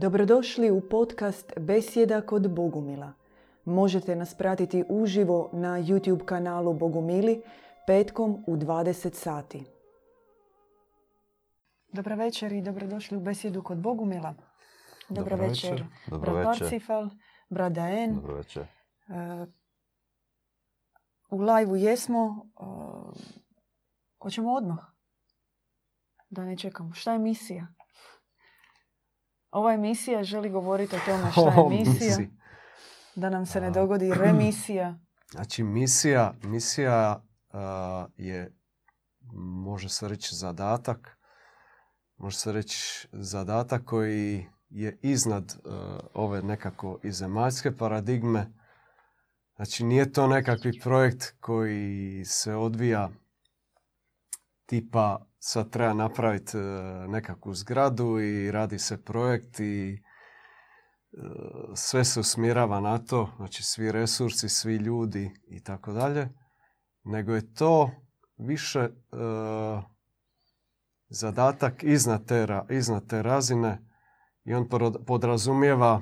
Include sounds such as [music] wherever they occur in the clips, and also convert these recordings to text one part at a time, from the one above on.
Dobrodošli u podcast Besjeda kod Bogumila. Možete nas pratiti uživo na YouTube kanalu Bogumili petkom u 20 sati. Dobro večer i dobrodošli u Besjedu kod Bogumila. Dobro, Dobro večer, večer. Dobro brat večer. Parsifal, brat Daen. Dobro večer. E, u live jesmo. e, hoćemo odmah. Da ne čekamo. Šta je misija? Ova emisija želi govoriti o tome šta je misija. misi- Da nam se ne dogodi [clears throat] remisija. Znači, misija, misija a, je, može se reći, zadatak. Može se reći zadatak koji je iznad a, ove nekako i zemaljske paradigme. Znači, nije to nekakvi projekt koji se odvija tipa sad treba napraviti e, nekakvu zgradu i radi se projekt i e, sve se usmjerava na to, znači svi resursi, svi ljudi i tako dalje, nego je to više e, zadatak iznad te, razine i on podrazumijeva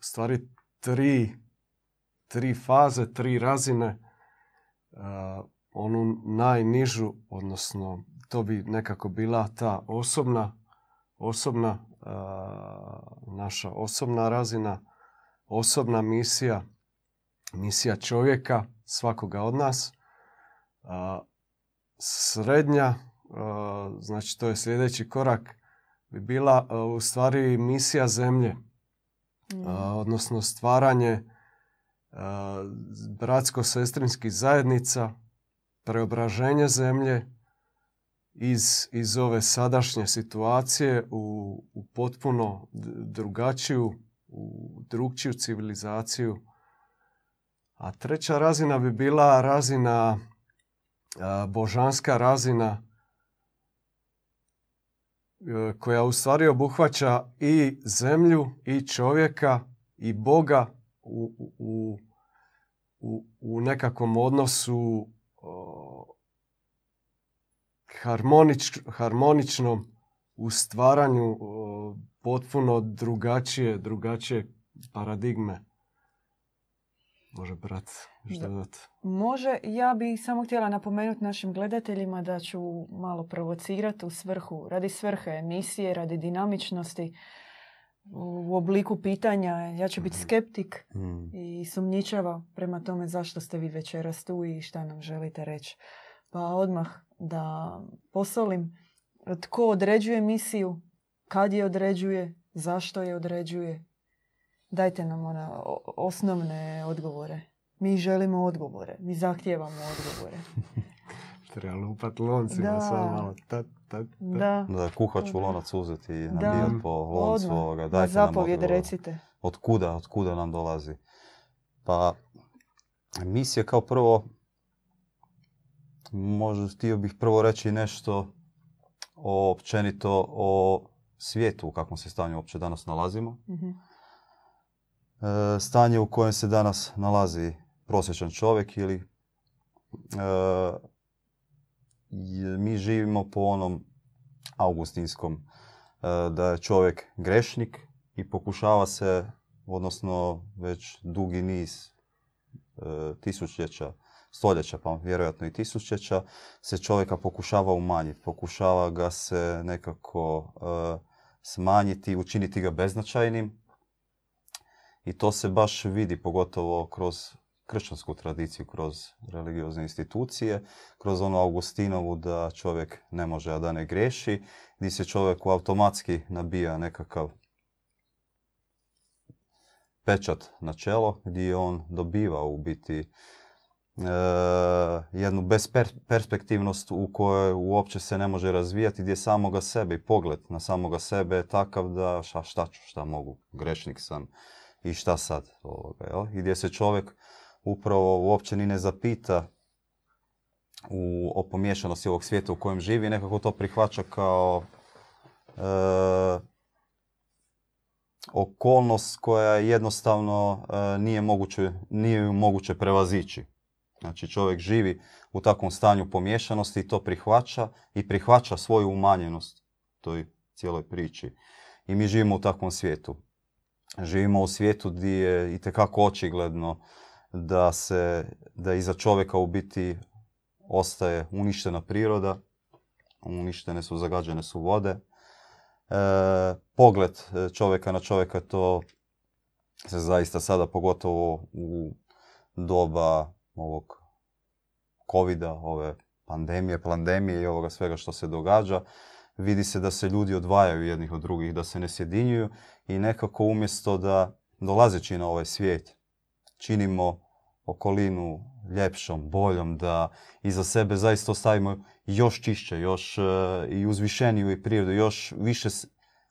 stvari tri, tri faze, tri razine. Onu najnižu, odnosno to bi nekako bila ta osobna, osobna naša osobna razina, osobna misija, misija čovjeka, svakoga od nas. Srednja, znači to je sljedeći korak, bi bila u stvari misija zemlje, Mm. odnosno stvaranje bratsko-sestrinskih zajednica, preobraženje zemlje iz, iz ove sadašnje situacije u, u potpuno drugačiju, u drugčiju civilizaciju. A treća razina bi bila razina, božanska razina, e, koja u stvari obuhvaća i zemlju, i čovjeka, i Boga u, u- u, nekakvom odnosu harmonič, harmoničnom u stvaranju potpuno drugačije, drugačije paradigme. Može, brat, još Da. Može, ja bih samo htjela napomenuti našim gledateljima da ću malo provocirati u svrhu, radi svrhe emisije, radi dinamičnosti, u obliku pitanja. Ja ću biti Mhm. skeptik Mm. i sumnjičava prema tome zašto ste vi večeras tu i šta nam želite reći. Pa odmah da posolim tko određuje misiju, kad je određuje, zašto je određuje. Dajte nam ona osnovne odgovore. Mi želimo odgovore, mi zahtijevamo odgovore. [laughs] Treba lupat loncima Da. sad malo. Ta, ta, ta. Da, Da, kuhač u lonac uzeti i Da. nabijat po loncu ovoga. Dajte nam zapovjed odgovor. recite. Od kuda, od kuda nam dolazi? Pa, misija kao prvo, možda htio bih prvo reći nešto o, općenito o svijetu u kakvom se stanju uopće danas nalazimo. Mhm. E, stanje u kojem se danas nalazi prosječan čovjek ili e, mi živimo po onom augustinskom e, da je čovjek grešnik i pokušava se, odnosno već dugi niz e, tisućljeća, stoljeća, pa vjerojatno i tisućljeća, se čovjeka pokušava umanjiti, pokušava ga se nekako e, smanjiti, učiniti ga beznačajnim. I to se baš vidi pogotovo kroz kršćansku tradiciju, kroz religiozne institucije, kroz onu Augustinovu da čovjek ne može, a da ne greši, gdje se čovjeku automatski nabija nekakav pečat na čelo, gdje on dobiva u biti e, jednu besperspektivnost u kojoj uopće se ne može razvijati, gdje samoga sebe i pogled na samoga sebe je takav da šta, šta ću, šta mogu, grešnik sam i šta sad. Ovoga, jel? I gdje se čovjek upravo uopće ni ne zapita u o ovog svijeta u kojem živi, nekako to prihvaća kao e, okolnost koja jednostavno e, nije, moguće, nije ju moguće prevazići. Znači čovjek živi u takvom stanju pomiješanosti i to prihvaća i prihvaća svoju umanjenost toj cijeloj priči. I mi živimo u takvom svijetu. Živimo u svijetu gdje je itekako očigledno da se, da iza čovjeka u biti ostaje uništena priroda, uništene su, zagađene su vode. E, pogled čovjeka na čovjeka to se zaista sada pogotovo u doba ovog covida, ove pandemije, plandemije i ovoga svega što se događa, vidi se da se ljudi odvajaju jednih od drugih, da se ne sjedinjuju i nekako umjesto da dolazeći na ovaj svijet činimo okolinu ljepšom, boljom, da iza sebe zaista ostavimo još čišće, još uh, i uzvišeniju i prirodu, još više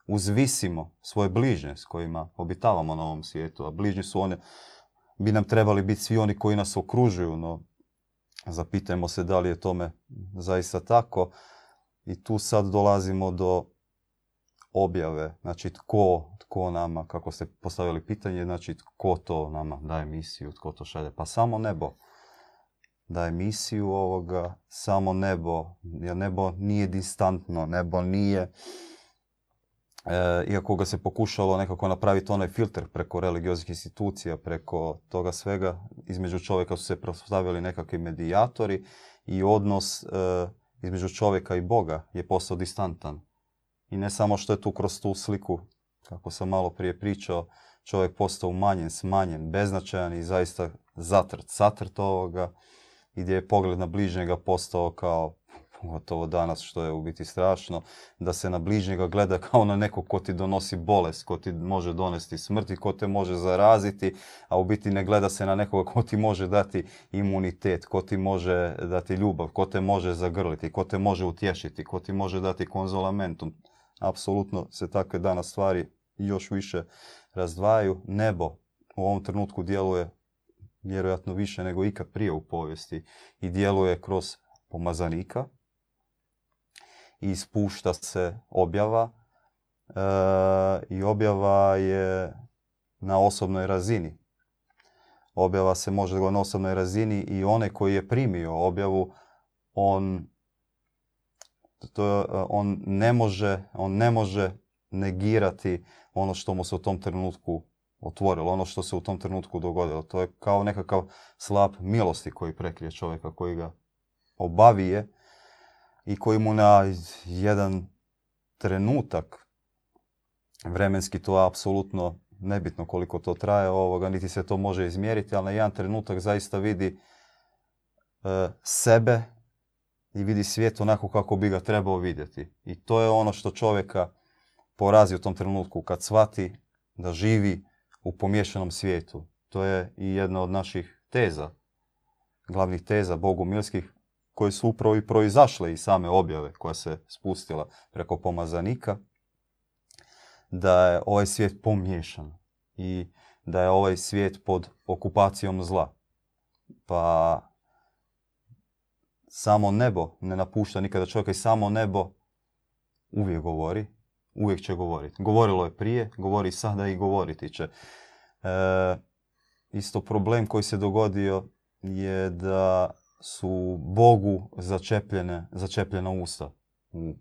uzvisimo svoje bližnje s kojima obitavamo na ovom svijetu, a bližnji su one, bi nam trebali biti svi oni koji nas okružuju, no zapitajmo se da li je tome zaista tako. I tu sad dolazimo do objave, znači tko, tko nama, kako ste postavili pitanje, znači tko to nama daje misiju, tko to šalje. Pa samo nebo daje misiju ovoga, samo nebo, jer nebo nije distantno, nebo nije E, iako ga se pokušalo nekako napraviti onaj filter preko religioznih institucija, preko toga svega, između čovjeka su se postavili nekakvi medijatori i odnos e, između čovjeka i Boga je postao distantan. I ne samo što je tu kroz tu sliku, kako sam malo prije pričao, čovjek postao umanjen, smanjen, beznačajan i zaista zatrt, satrt ovoga i gdje je pogled na bližnjega postao kao pogotovo danas što je u biti strašno, da se na bližnjega gleda [laughs] kao na nekog ko ti donosi bolest, ko ti može donesti smrt i ko te može zaraziti, a u biti ne gleda se na nekoga ko ti može dati imunitet, ko ti može dati ljubav, ko te može zagrliti, ko te može utješiti, ko ti može dati konzolamentum. Apsolutno se takve danas stvari još više razdvajaju. Nebo u ovom trenutku djeluje vjerojatno više nego ikad prije u povijesti i djeluje kroz pomazanika, i ispušta se objava e, i objava je na osobnoj razini. Objava se može na osobnoj razini i onaj koji je primio objavu, on, to, on, ne može, on ne može negirati ono što mu se u tom trenutku otvorilo, ono što se u tom trenutku dogodilo. To je kao nekakav slab milosti koji prekrije čovjeka, koji ga obavije i koji mu na jedan trenutak vremenski to je apsolutno nebitno koliko to traje ovoga, niti se to može izmjeriti, ali na jedan trenutak zaista vidi e, sebe i vidi svijet onako kako bi ga trebao vidjeti. I to je ono što čovjeka porazi u tom trenutku kad shvati da živi u pomješanom svijetu. To je i jedna od naših teza, glavnih teza bogumilskih, koje su upravo i proizašle iz same objave koja se spustila preko pomazanika, da je ovaj svijet pomiješan i da je ovaj svijet pod okupacijom zla. Pa samo nebo ne napušta nikada čovjeka i samo nebo uvijek govori, uvijek će govoriti. Govorilo je prije, govori sada i govoriti će. E, isto problem koji se dogodio je da su Bogu začepljene, začepljena usta u,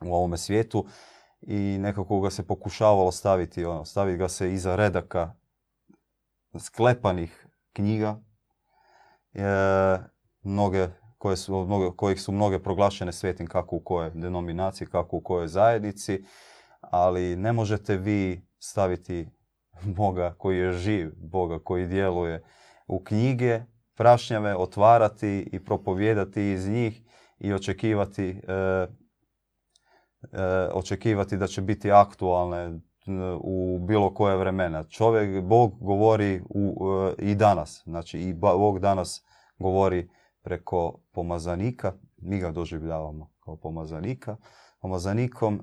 u ovome svijetu i nekako ga se pokušavalo staviti, ono, staviti ga se iza redaka sklepanih knjiga, e, mnoge, koje su, kojih su mnoge proglašene svetim kako u kojoj denominaciji, kako u kojoj zajednici, ali ne možete vi staviti Boga koji je živ, Boga koji djeluje u knjige prašnjave otvarati i propovijedati iz njih i očekivati, e, e, očekivati da će biti aktualne u bilo koje vremena. Čovjek, Bog govori u, e, i danas. Znači i Bog danas govori preko pomazanika. Mi ga doživljavamo kao pomazanika. Pomazanikom,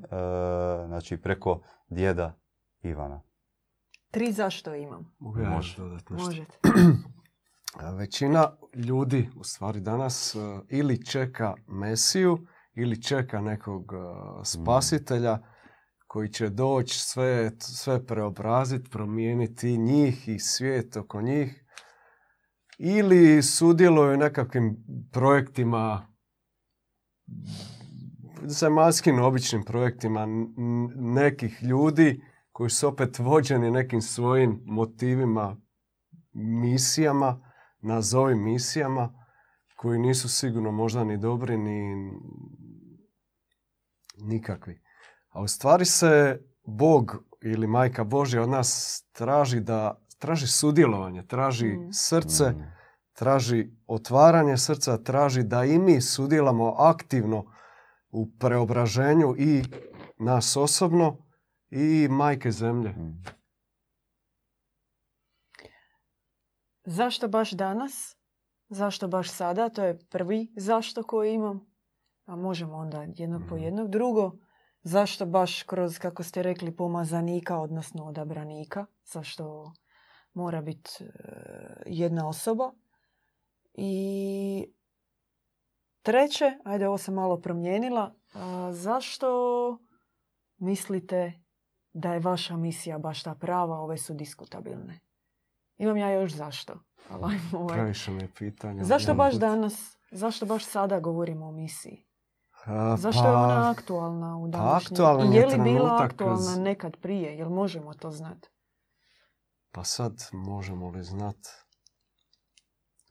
znači preko djeda Ivana. Tri zašto imam. Može. Možete. [clears throat] Većina ljudi u stvari danas e, ili čeka Mesiju ili čeka nekog e, spasitelja koji će doći sve, sve preobraziti, promijeniti njih i svijet oko njih ili sudjeluju u nekakvim projektima zemaljskim običnim projektima nekih ljudi koji su opet vođeni nekim svojim motivima, misijama, nazovi misijama, koji nisu sigurno možda ni dobri ni nikakvi. A u stvari se Bog ili Majka Božja od nas traži da traži sudjelovanje, traži Mm. srce, Mm. traži otvaranje srca, traži da i mi sudjelamo aktivno u preobraženju i nas osobno i majke zemlje. Mm. Zašto baš danas? Zašto baš sada? To je prvi zašto koji imam. A možemo onda jednog po Mhm. jednog. Drugo, zašto baš kroz, kako ste rekli, pomazanika, odnosno odabranika? Zašto mora biti e, jedna osoba? I treće, ajde ovo sam malo promijenila, zašto mislite da je vaša misija baš ta prava, ove su diskutabilne? Imam ja još zašto. ovaj. Previše mi je pitanja. Zašto baš put. danas? Zašto baš sada govorimo o misiji? A, Zašto je pa, ona aktualna u današnjem? je li bila aktualna kroz- nekad prije? Jel možemo to znati? Pa sad možemo li znat?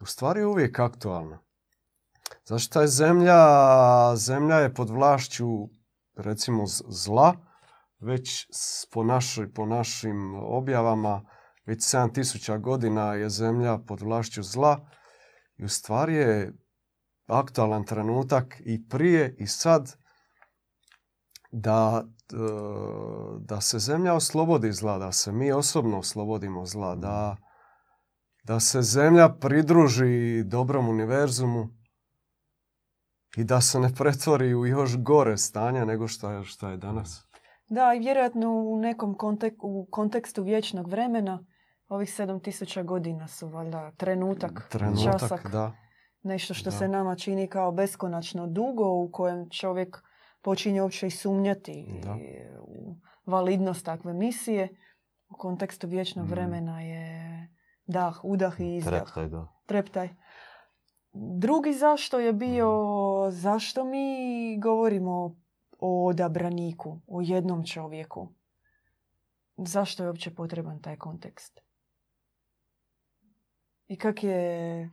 U stvari je uvijek aktualna. Zašto je zemlja, zemlja je pod vlašću recimo zla, već po, našoj, po našim objavama već 7000 godina je zemlja pod vlašću zla i u stvari je aktualan trenutak i prije i sad da, e, da se zemlja oslobodi zla, da se mi osobno oslobodimo zla, da, da se zemlja pridruži dobrom univerzumu i da se ne pretvori u još gore stanje nego što je, što je danas. Da, i vjerojatno u nekom kontek- u kontekstu vječnog vremena ovih 7000 godina su valjda trenutak, Trenutak, časak, da. nešto što Da. se nama čini kao beskonačno dugo u kojem čovjek počinje uopće i sumnjati Da. u validnost takve misije. U kontekstu vječnog Mm. vremena je dah, udah i izdah. Treptaj, da. Treptaj. Drugi zašto je bio, zašto mi govorimo o odabraniku, o jednom čovjeku? Zašto je uopće potreban taj kontekst? I kak je,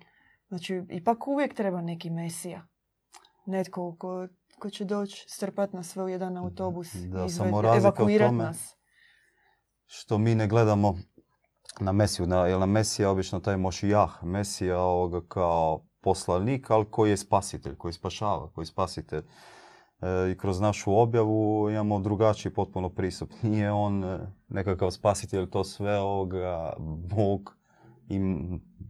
znači, ipak uvijek treba neki mesija. Netko ko, ko će doći strpat nas sve u jedan autobus Da, i samo razlika u tome- nas. što mi ne gledamo na Mesiju, na, jer na Mesija obično taj Mošijah, Mesija ovoga kao poslanik, ali koji je spasitelj, koji spašava, koji je spasitelj. E, I kroz našu objavu imamo drugačiji potpuno pristup. [laughs] Nije on e, nekakav spasitelj, to sve ovoga, Bog i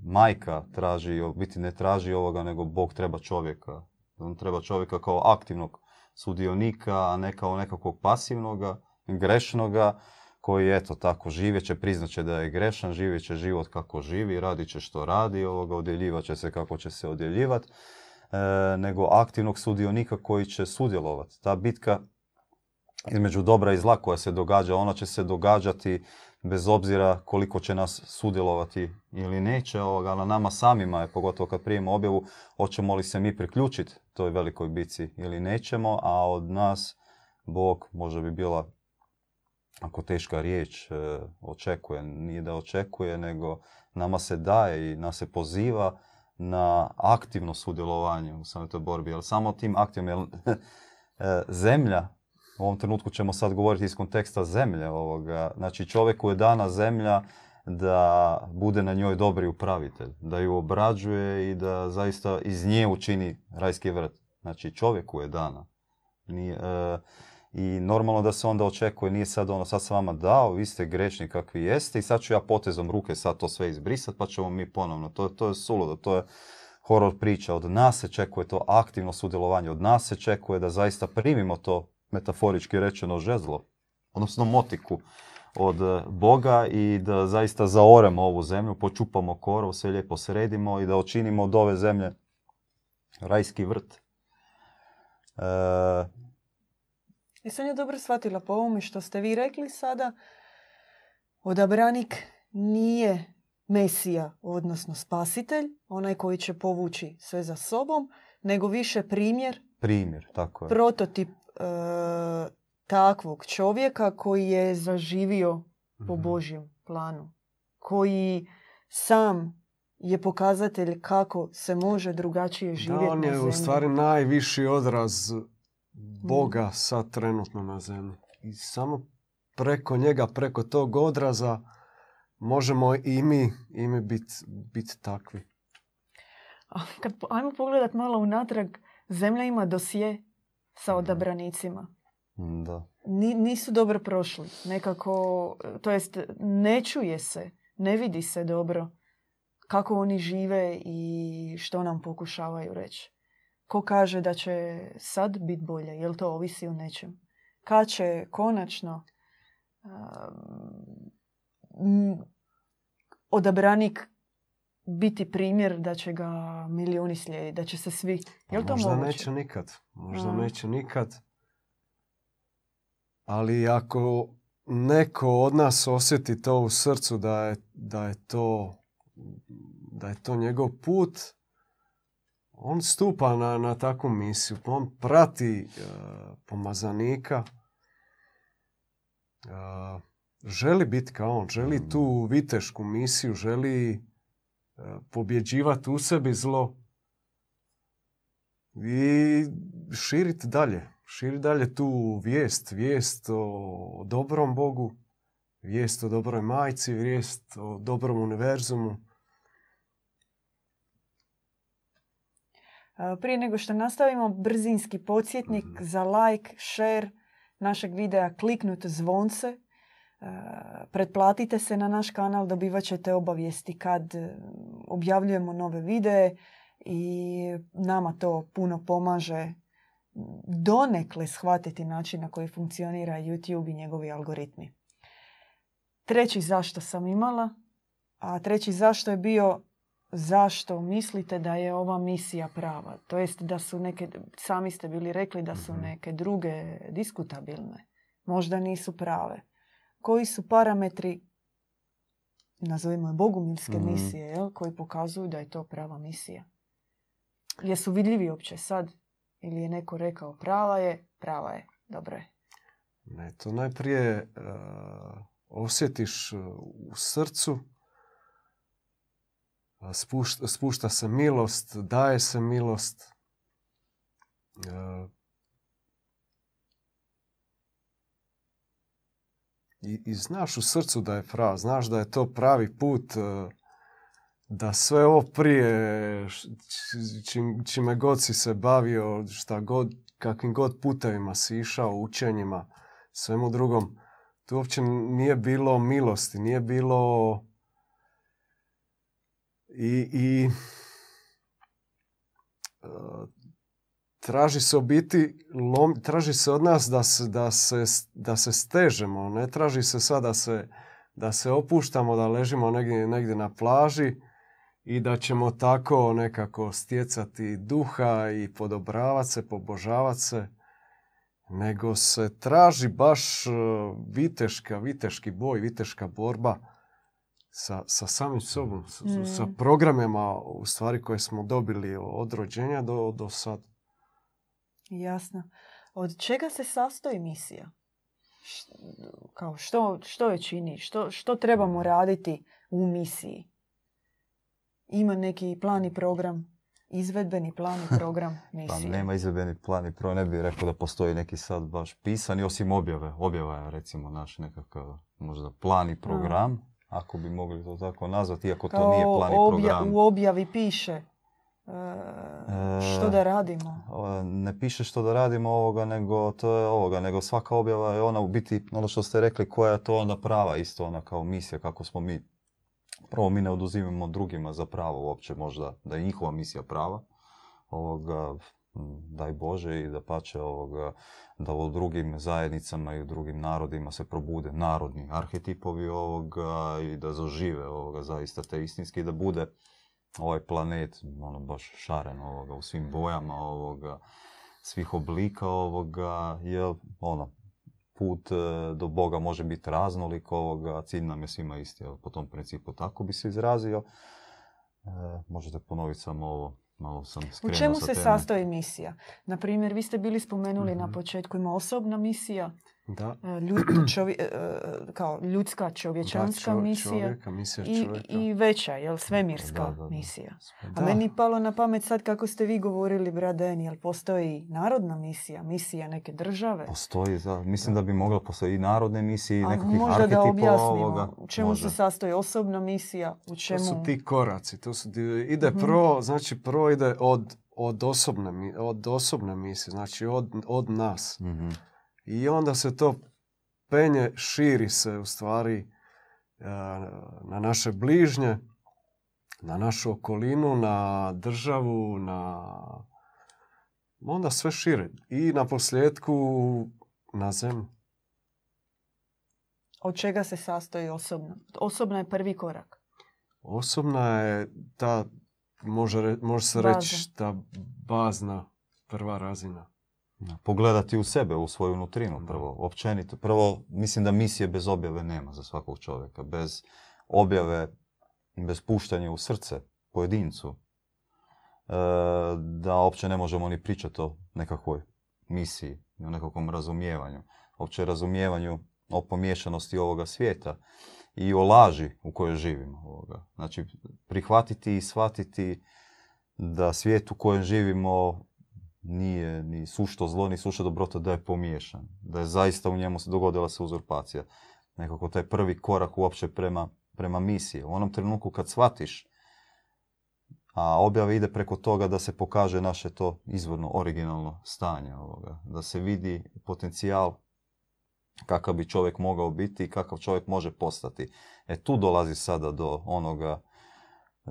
majka traži, u biti ne traži ovoga, nego Bog treba čovjeka. On treba čovjeka kao aktivnog sudionika, a ne kao nekakvog pasivnoga, grešnoga, koji eto tako živjet će, priznat će da je grešan, živjet će život kako živi, radit će što radi, ovoga, odjeljivat će se kako će se odjeljivat, e, nego aktivnog sudionika koji će sudjelovati. Ta bitka između dobra i zla koja se događa, ona će se događati bez obzira koliko će nas sudjelovati ili neće, ovoga, na nama samima je, pogotovo kad primimo objavu, hoćemo li se mi priključiti toj velikoj bici ili nećemo, a od nas Bog možda bi bila ako teška riječ, e, očekuje. Nije da očekuje, nego nama se daje i nas se poziva na aktivno sudjelovanje u samoj toj borbi. Jer samo tim aktivnim, jer [laughs] e, zemlja, u ovom trenutku ćemo sad govoriti iz konteksta zemlje ovoga, znači čovjeku je dana zemlja da bude na njoj dobri upravitelj, da ju obrađuje i da zaista iz nje učini rajski vrt. Znači čovjeku je dana. E, i normalno da se onda očekuje, nije sad ono, sad sam vama dao, vi ste grešni kakvi jeste i sad ću ja potezom ruke sad to sve izbrisati pa ćemo mi ponovno. To, to je suludo, to je horor priča. Od nas se čekuje to aktivno sudjelovanje, od nas se čekuje da zaista primimo to metaforički rečeno žezlo, odnosno motiku od eh, Boga i da zaista zaoremo ovu zemlju, počupamo korov, sve lijepo sredimo i da učinimo od ove zemlje rajski vrt. E, Jesam ja dobro shvatila po ovome što ste vi rekli sada, odabranik nije mesija, odnosno spasitelj, onaj koji će povući sve za sobom, nego više primjer, primjer, tako je. prototip takvog čovjeka koji je zaživio po Mhm. Božjem planu. Koji sam je pokazatelj kako se može drugačije Da, živjeti on na je u zemlji. stvari najviši odraz Boga sad trenutno na zemlji. I samo preko njega, preko tog odraza možemo i mi, i mi biti bit takvi. Kad, ajmo pogledat malo unatrag, zemlja ima dosje sa odabranicima. Mm, Da. Ni- nisu dobro prošli. Nekako, to jest ne čuje se, ne vidi se dobro kako oni žive i što nam pokušavaju reći. Ko kaže da će sad biti bolje, jel to ovisi o nečem? Kad će konačno um, odabranik biti primjer da će ga milijuni slijediti, da će se svi... Jel to možda moguće? neće nikad. Možda A. neće nikad. Ali ako neko od nas osjeti to u srcu da je, da je to da je to njegov put, on stupa na, na takvu misiju. On prati e, pomazanika. E, želi biti kao on, želi tu vitešku misiju, želi e, pobjeđivati u sebi zlo i širiti dalje. Širiti dalje tu vijest, vijest o dobrom Bogu, vijest o dobroj majci, vijest o dobrom univerzumu. Prije nego što nastavimo, brzinski podsjetnik Mhm. za like, share našeg videa, kliknute zvonce. Pretplatite se na naš kanal, dobivat ćete obavijesti kad e, objavljujemo nove videe i nama to puno pomaže donekle shvatiti način na koji funkcionira YouTube i njegovi algoritmi. Treći zašto sam imala, a treći zašto je bio zašto mislite da je ova misija prava? To jest da su neke, sami ste bili rekli da su Mhm. neke druge diskutabilne. Možda nisu prave. Koji su parametri, nazovimo je bogumilske Mhm. misije, jel, koji pokazuju da je to prava misija? Jesu vidljivi uopće sad? Ili je neko rekao prava je, prava je, dobro je. Ne, to najprije e, osjetiš e, u srcu, spušta, spušta se milost, daje se milost. E, I, I znaš u srcu da je prava, znaš da je to pravi put, da sve ovo prije, čime god si se bavio, šta god, kakvim god putevima si išao, učenjima, svemu drugom, tu uopće nije bilo milosti, nije bilo i, i e, traži se u biti, lom, traži se od nas da se, da, se, da se stežemo, ne traži se sad da se, da se opuštamo, da ležimo negdje, negdje na plaži i da ćemo tako nekako stjecati duha i podobravati se, pobožavati se, nego se traži baš e, viteška, viteški boj, viteška borba sa, sa samim sobom, sa, Mm. sa programima u stvari koje smo dobili od rođenja do, do sad. Jasno. Od čega se sastoji misija? Kao što, što je čini? Što, što trebamo raditi u misiji? Ima neki plan i program, izvedbeni plan i [laughs] program Pa misije. nema izvedbeni plan i pro ne bih rekao da postoji neki sad baš pisani, osim objave. Objava je recimo naš nekakav možda plan i program, ako bi mogli to tako nazvati, iako to nije plan i obja- program. u objavi piše e, što da radimo. O, Ne piše što da radimo ovoga, nego to je ovoga, nego svaka objava je ona u biti, ono što ste rekli, koja je to onda prava, isto ona kao misija, kako smo mi. Prvo, mi ne oduzimamo drugima za pravo uopće možda da je njihova misija prava. Ovoga, daj Bože i da pače ovoga, da u drugim zajednicama i u drugim narodima se probude narodni arhetipovi ovoga i da zažive ovoga zaista te istinski da bude ovaj planet ono baš šaren ovoga u svim bojama ovoga svih oblika ovoga jer ono put e, do Boga može biti raznolik ovoga cilj nam je svima isti po tom principu tako bi se izrazio e, možete ponoviti samo ovo malo sam U čemu sa se teme. sastoji misija? Na primjer, vi ste bili spomenuli na Mhm. početku ima osobna misija, Da. e, ljud- [clears throat] čovje- e, e, kao ljudska čovječanska Da, čo- misija Čovjeka, misija i, i veća, jel, svemirska Da, da, da. misija. A meni palo na pamet sad kako ste vi govorili, Braden, jel postoji narodna misija, misija neke države? Postoji, da, mislim da bi mogla postoji i narodne misije i nekakvih možda da objasnimo ovoga. u čemu Može. se sastoji osobna misija, u To čemu... su ti koraci. To su ide Mhm. pro, znači pro ide od, od, osobne, od osobne misije, znači od, od nas. Mhm. I onda se to penje, širi se u stvari e, na naše bližnje, na našu okolinu, na državu, na onda sve šire. I na posljedku na zemlju. Od čega se sastoji osobna? Osobna je prvi korak. Osobna je ta, može, re- može se Baza. reći, ta bazna prva razina. Da, Pogledati u sebe, u svoju nutrinu prvo, općenito. Prvo, mislim da misije bez objave nema za svakog čovjeka. Bez objave, bez puštanja u srce pojedincu, e, da uopće ne možemo ni pričati o nekakvoj misiji, o nekakvom razumijevanju. Opće razumijevanju o pomiješanosti ovoga svijeta i o laži u kojoj živimo. Ovoga. Znači, prihvatiti i shvatiti da svijet u kojem živimo nije ni sušto zlo, ni sušto dobrota, da je pomiješan. Da je zaista u njemu se dogodila se uzurpacija. Nekako taj prvi korak uopće prema, prema misiji. U onom trenutku kad shvatiš, a objava ide preko toga da se pokaže naše to izvorno, originalno stanje ovoga. Da se vidi potencijal kakav bi čovjek mogao biti i kakav čovjek može postati. E tu dolazi sada do onoga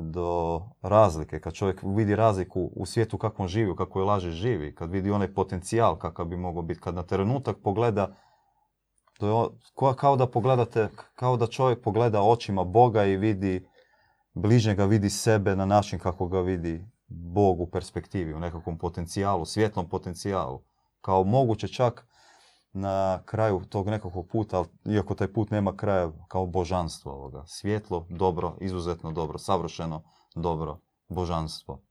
do razlike, kad čovjek vidi razliku u svijetu kakvom živi, u kakvoj laži živi, kad vidi onaj potencijal kakav bi mogao biti, kad na trenutak pogleda, to je kao da pogledate, kao da čovjek pogleda očima Boga i vidi bližnjega, vidi sebe na način kako ga vidi Bog u perspektivi, u nekakvom potencijalu, svjetlom potencijalu. Kao moguće čak na kraju tog nekakvog puta, ali iako taj put nema kraja, kao božanstvo ovoga. Svjetlo, dobro, izuzetno dobro, savršeno dobro, božanstvo.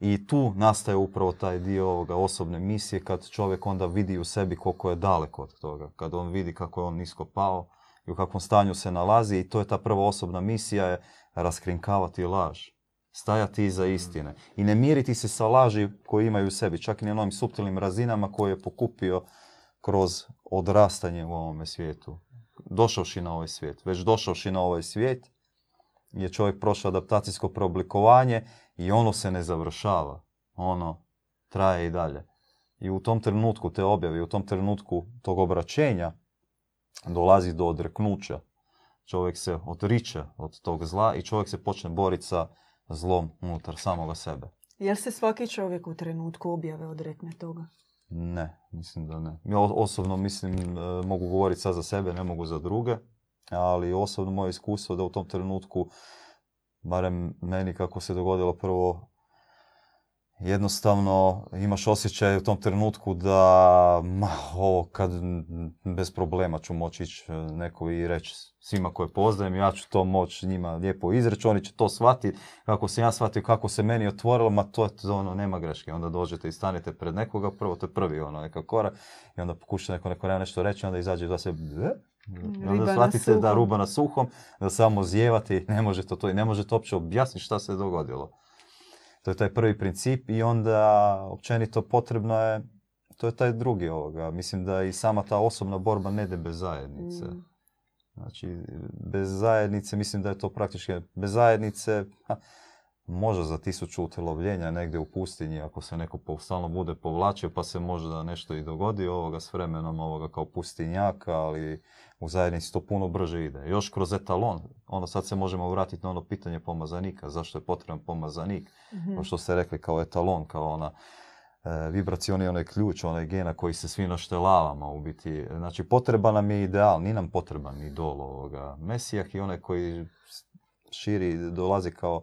I tu nastaje upravo taj dio ovoga osobne misije kad čovjek onda vidi u sebi koliko je daleko od toga. Kad on vidi kako je on nisko pao i u kakvom stanju se nalazi i to je ta prva osobna misija je raskrinkavati laž. Stajati iza istine. I ne miriti se sa laži koje imaju u sebi, čak i na onim suptilnim razinama koje je pokupio kroz odrastanje u ovome svijetu. Došavši na ovaj svijet. Već došavši na ovaj svijet je čovjek prošao adaptacijsko preoblikovanje i ono se ne završava. Ono traje i dalje. I u tom trenutku te objave, u tom trenutku tog obraćenja dolazi do odreknuća. Čovjek se odriče od tog zla i čovjek se počne boriti sa zlom unutar samoga sebe. Jel se svaki čovjek u trenutku objave odrekne toga? Ne, mislim da ne. Ja osobno mislim, e, mogu govoriti sad za sebe, ne mogu za druge, ali osobno moje iskustvo da u tom trenutku, barem meni kako se dogodilo prvo, jednostavno imaš osjećaj u tom trenutku da ma, ovo kad bez problema ću moći ići e, neko i reći svima koje poznajem, ja ću to moći njima lijepo izreći, oni će to shvatiti kako sam ja shvatio, kako se meni otvorilo, ma to je to, ono, nema greške. Onda dođete i stanete pred nekoga, prvo to je prvi ono, neka korak i onda pokuša neko, neko nema nešto reći, onda izađe da se Riba onda shvatite da ruba na suhom, da samo zjevati, ne možete to i ne možete uopće objasniti šta se dogodilo. To je taj prvi princip i onda općenito potrebno je, to je taj drugi ovoga. Mislim da i sama ta osobna borba ne ide bez zajednice. Mm. Znači, bez zajednice, mislim da je to praktički, bez zajednice, ha, možda za tisuću utjelovljenja negdje u pustinji, ako se neko po- stalno bude povlačio, pa se možda nešto i dogodi ovoga s vremenom ovoga kao pustinjaka, ali u zajednici to puno brže ide. Još kroz etalon, ono sad se možemo vratiti na ono pitanje pomazanika, zašto je potreban pomazanik, Mhm. kao što ste rekli, kao etalon, kao ona e, vibracioni onaj ključ, onaj gena koji se svi naštelavamo u biti. Znači, potreban nam je ideal, nije nam potreban idol ovoga. Mesijah i onaj koji širi, dolazi kao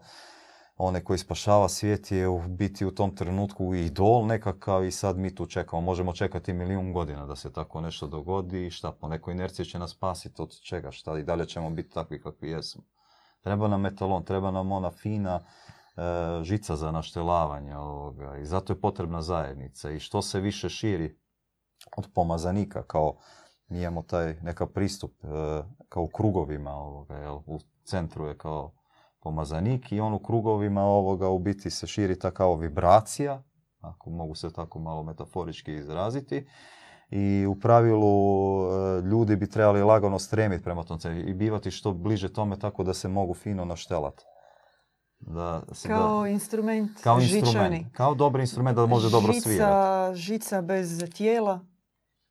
onaj koji spašava svijet je u biti u tom trenutku idol nekakav i sad mi tu čekamo. Možemo čekati milijun godina da se tako nešto dogodi i šta po nekoj inerciji će nas spasiti od čega, šta i dalje ćemo biti takvi kakvi jesmo. Treba nam etalon, treba nam ona fina žica za naštelavanje ovoga. I zato je potrebna zajednica. I što se više širi od pomazanika, kao mi taj neka pristup e, kao u krugovima ovoga, jel? u centru je kao pomazanik i on u krugovima ovoga u biti se širi ta kao vibracija, ako mogu se tako malo metaforički izraziti. I u pravilu e, ljudi bi trebali lagano stremiti prema tom i bivati što bliže tome tako da se mogu fino naštelati. Da, kao instrument kao instrument, kao dobar instrument da može dobro svirati. Žica bez tijela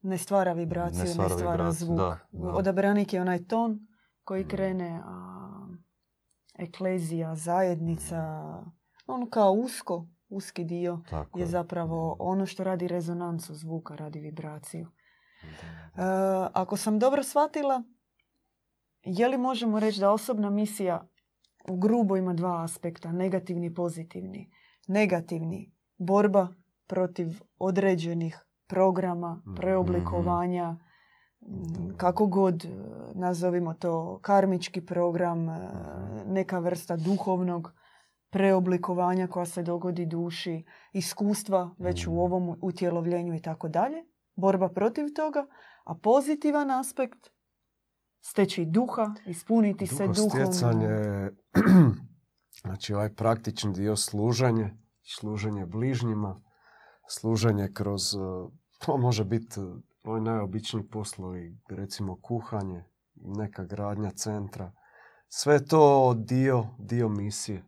ne stvara vibraciju, ne stvara, ne stvara zvuk. Da, Odabranik je onaj ton koji krene, a eklezija, zajednica, on kao usko, uski dio je zapravo ono što radi rezonancu zvuka, radi vibraciju. E, ako sam dobro shvatila, je li možemo reći da osobna misija u grubo ima dva aspekta, negativni i pozitivni. Negativni, borba protiv određenih programa, mhm, preoblikovanja. Kako god nazovimo to karmički program, e, neka vrsta duhovnog preoblikovanja koja se dogodi duši, iskustva već u ovom utjelovljenju i tako dalje. Borba protiv toga, a pozitivan aspekt steći duha, ispuniti se duhom. stjecanje, [clears throat] znači ovaj praktični dio služenje, služenje bližnjima, služenje kroz, to može biti ovaj najobičniji poslovi, recimo kuhanje, neka gradnja centra. Sve to dio, dio misije.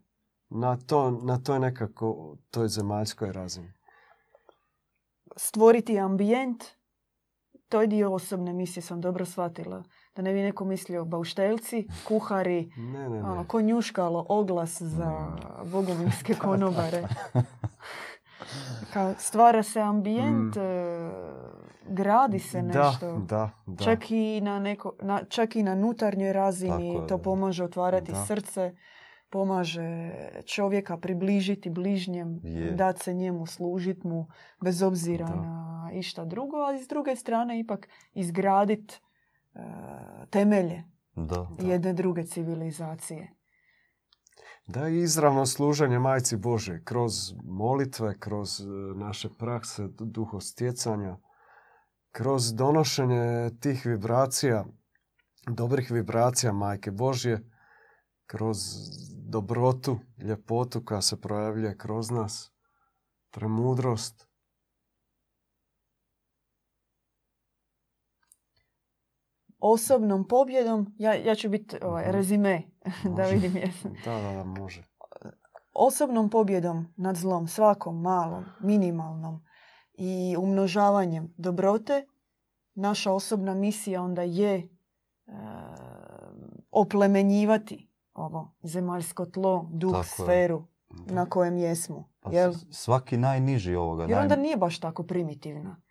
Na to, na to je nekako, toj zemaljskoj razini. Stvoriti ambijent, to je dio osobne misije, sam dobro shvatila da ne bi neko mislio bauštelci, kuhari, ne, ne, ne. konjuškalo, oglas za bogovinske [laughs] konobare. Kao stvara se ambijent, mm. Gradi se nešto. Da, da, Čak, i na neko, na, čak i na nutarnjoj razini to pomaže otvarati srce, pomaže čovjeka približiti bližnjem, dati se njemu, služiti mu, bez obzira na išta drugo, ali s druge strane ipak izgraditi E, temelje da, jedne druge civilizacije. Da, i izravno služenje Majci Bože kroz molitve, kroz e, naše prakse duhostjecanja, kroz donošenje tih vibracija, dobrih vibracija Majke Božje, kroz dobrotu, ljepotu koja se projavljuje kroz nas, premudrost, osobnom pobjedom, ja, ja ću biti ovaj, rezime [laughs] da vidim jesam. Da, da, da, može. Osobnom pobjedom nad zlom, svakom malom, minimalnom i umnožavanjem dobrote, naša osobna misija onda je e, oplemenjivati ovo zemaljsko tlo, duh, sferu na kojem jesmo. Pa jel? Svaki najniži ovoga. Jer onda nije baš tako primitivna.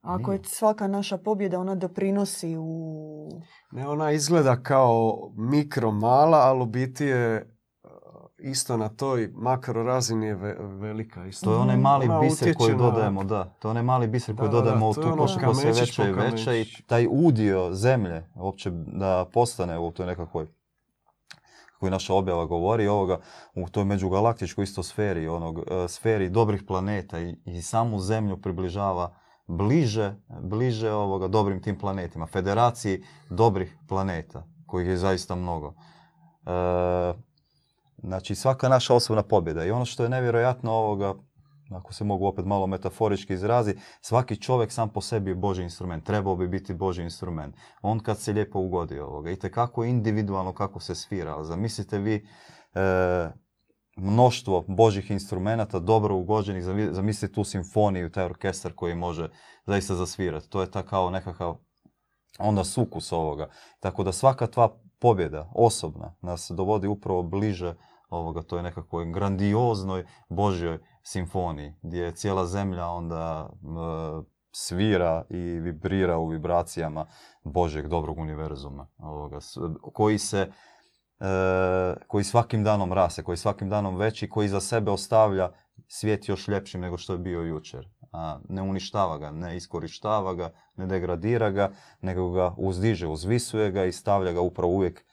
Ako je svaka naša pobjeda, ona doprinosi u... Ne, ona izgleda kao mikro mala, ali u biti je isto na toj makro razini je velika. Isto. To je onaj mali biser koji dodajemo, da. To je onaj mali biser koji dodajemo u tu ono košu sve veće i veće i taj udio zemlje uopće da postane u toj nekakvoj koji naša objava govori ovoga u toj međugalaktičkoj isto sferi, onog, e, sferi dobrih planeta i, i samu zemlju približava bliže, bliže ovoga dobrim tim planetima, federaciji dobrih planeta, kojih je zaista mnogo. E, znači svaka naša osobna pobjeda i ono što je nevjerojatno ovoga, ako se mogu opet malo metaforički izrazi, svaki čovjek sam po sebi je Boži instrument, trebao bi biti Boži instrument. On kad se lijepo ugodi ovoga, i kako individualno kako se svira. Zamislite vi e, mnoštvo božih instrumenata, dobro ugođenih, zamislite tu simfoniju, taj orkestar koji može zaista zasvirati. To je ta kao nekakav onda sukus ovoga. Tako da svaka tva pobjeda, osobna, nas dovodi upravo bliže ovoga, to je nekakvoj grandioznoj Božjoj simfoniji, gdje je cijela zemlja onda svira i vibrira u vibracijama Božjeg dobrog univerzuma, ovoga, koji se E, koji svakim danom rase, koji svakim danom veći, koji za sebe ostavlja svijet još ljepšim nego što je bio jučer. A ne uništava ga, ne iskorištava ga, ne degradira ga, nego ga uzdiže, uzvisuje ga i stavlja ga upravo uvijek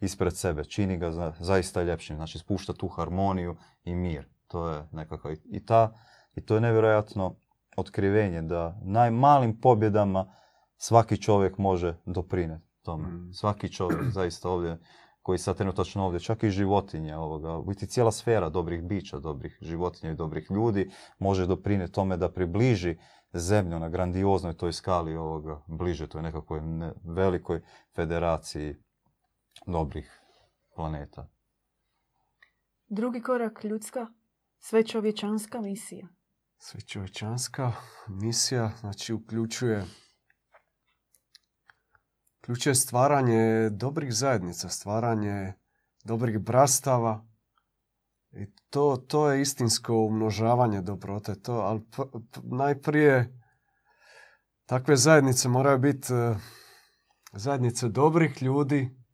ispred sebe, čini ga za, zaista ljepšim, znači spušta tu harmoniju i mir. To je nekako i ta i to je nevjerojatno otkrivenje da najmalim pobjedama svaki čovjek može doprinijeti tome. Mm. Svaki čovjek [clears throat] zaista ovdje koji sad trenutačno ovdje, čak i životinje ovoga, u biti cijela sfera dobrih bića, dobrih životinja i dobrih ljudi može doprinijeti tome da približi zemlju na grandioznoj toj skali ovoga, bliže toj nekakvoj ne- velikoj federaciji dobrih planeta. Drugi korak ljudska, sve čovječanska misija. Sve čovječanska misija, znači uključuje uključuje stvaranje dobrih zajednica, stvaranje dobrih brastava. I to, to je istinsko umnožavanje dobrote. To, ali p- p- najprije takve zajednice moraju biti e, zajednice dobrih ljudi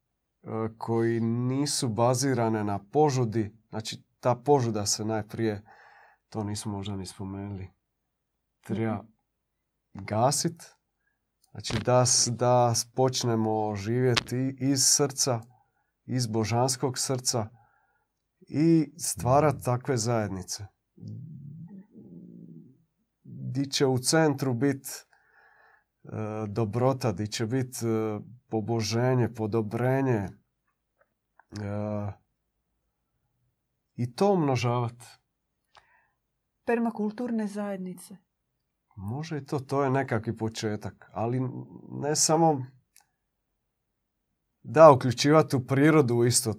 koji nisu bazirane na požudi. Znači ta požuda se najprije to nismo možda ni spomenuli. Treba gasit. Znači da, da počnemo živjeti iz srca, iz božanskog srca i stvarati takve zajednice. Di će u centru biti dobrota, di će biti poboženje, podobrenje. e, I to umnožavati. Permakulturne zajednice. Može i to, to je nekakvi početak, ali ne samo da uključivati u prirodu isto e,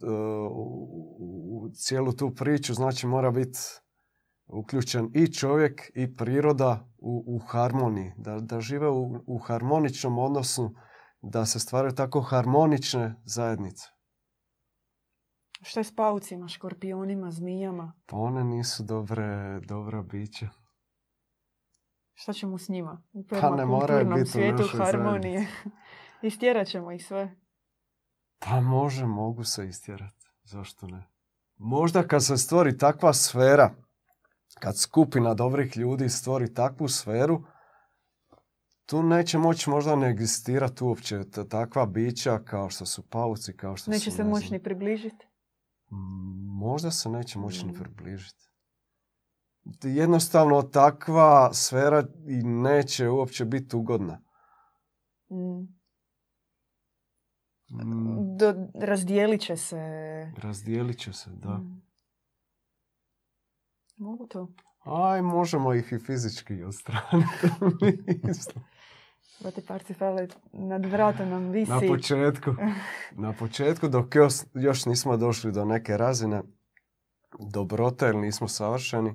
u, u cijelu tu priču, znači mora biti uključen i čovjek i priroda u, u harmoniji, da, da žive u, u harmoničnom odnosu, da se stvaraju tako harmonične zajednice. Šta je s paucima, škorpionima, zmijama? Pa one nisu dobre, dobra bića. Šta ćemo s njima? U Pa ne moraju biti u svijetu našoj harmonije. [laughs] Istjerat ćemo ih sve. Pa može, mogu se istjerati. Zašto ne? Možda kad se stvori takva sfera, kad skupina dobrih ljudi stvori takvu sferu, tu neće moći možda ne egzistirati uopće takva bića kao što su pauci, kao što Neće su... se ne moći ni približiti. Možda se neće moći ni Mm. približiti. Jednostavno takva sfera i neće uopće biti ugodna. Mm. Mm, Do, razdijelit će se. Razdijelit će se, da. Mm. Mogu to. Aj, možemo ih i fizički odstraniti. [laughs] Mislim. Brate Parcifale, nad vratom nam visi. na početku. Na početku, dok još, još nismo došli do neke razine dobrote ili nismo savršeni,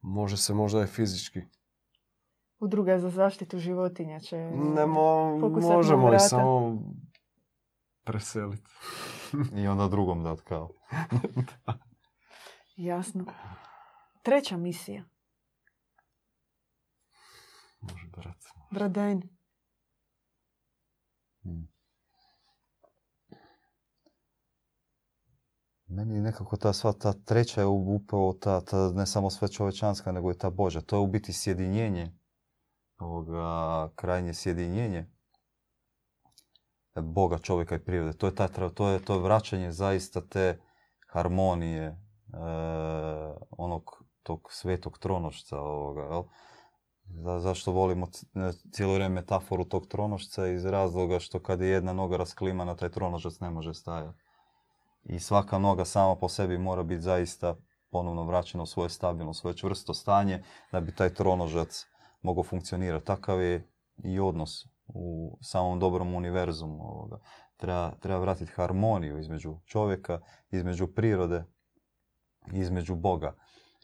može se možda i fizički. Udruga za zaštitu životinja će... Ne mo- možemo vrata. samo preseliti. I onda drugom dat kao. [laughs] Jasno. Treća misija. Može, brat. Mm. Meni nekako ta sva ta treća je upravo ta, ta ne samo sve čovečanska, nego i ta Božja. To je u biti sjedinjenje, ovoga, krajnje sjedinjenje Boga, čovjeka i prirode. To je, ta, to je to je vraćanje zaista te harmonije, e, onog tog svetog tronošca ovoga, jel? Za, zašto volimo cijelo vrijeme metaforu tog tronošca iz razloga što kad je jedna noga rasklimana, taj tronožac ne može stajati. I svaka noga sama po sebi mora biti zaista ponovno vraćena u svoje stabilno, svoje čvrsto stanje da bi taj tronožac mogao funkcionirati. Takav je i odnos u samom dobrom univerzumu. Ovoga. Treba, treba vratiti harmoniju između čovjeka, između prirode, između Boga.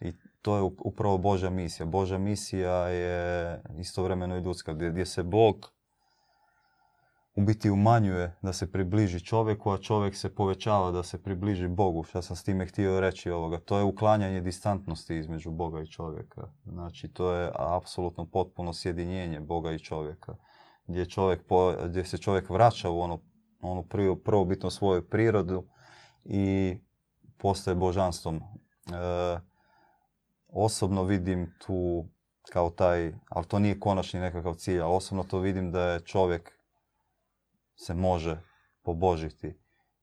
I to je up- upravo Božja misija. Božja misija je istovremeno i ljudska, gdje, gdje se Bog u biti umanjuje da se približi čovjeku, a čovjek se povećava da se približi Bogu. Šta sam s time htio reći ovoga? To je uklanjanje distantnosti između Boga i čovjeka. Znači, to je apsolutno potpuno sjedinjenje Boga i čovjeka. Gdje, čovjek po- gdje se čovjek vraća u ono, onu prvo, prvobitno svoju prirodu i postaje božanstvom. E, osobno vidim tu kao taj, ali to nije konačni nekakav cilj, ali osobno to vidim da je čovjek se može pobožiti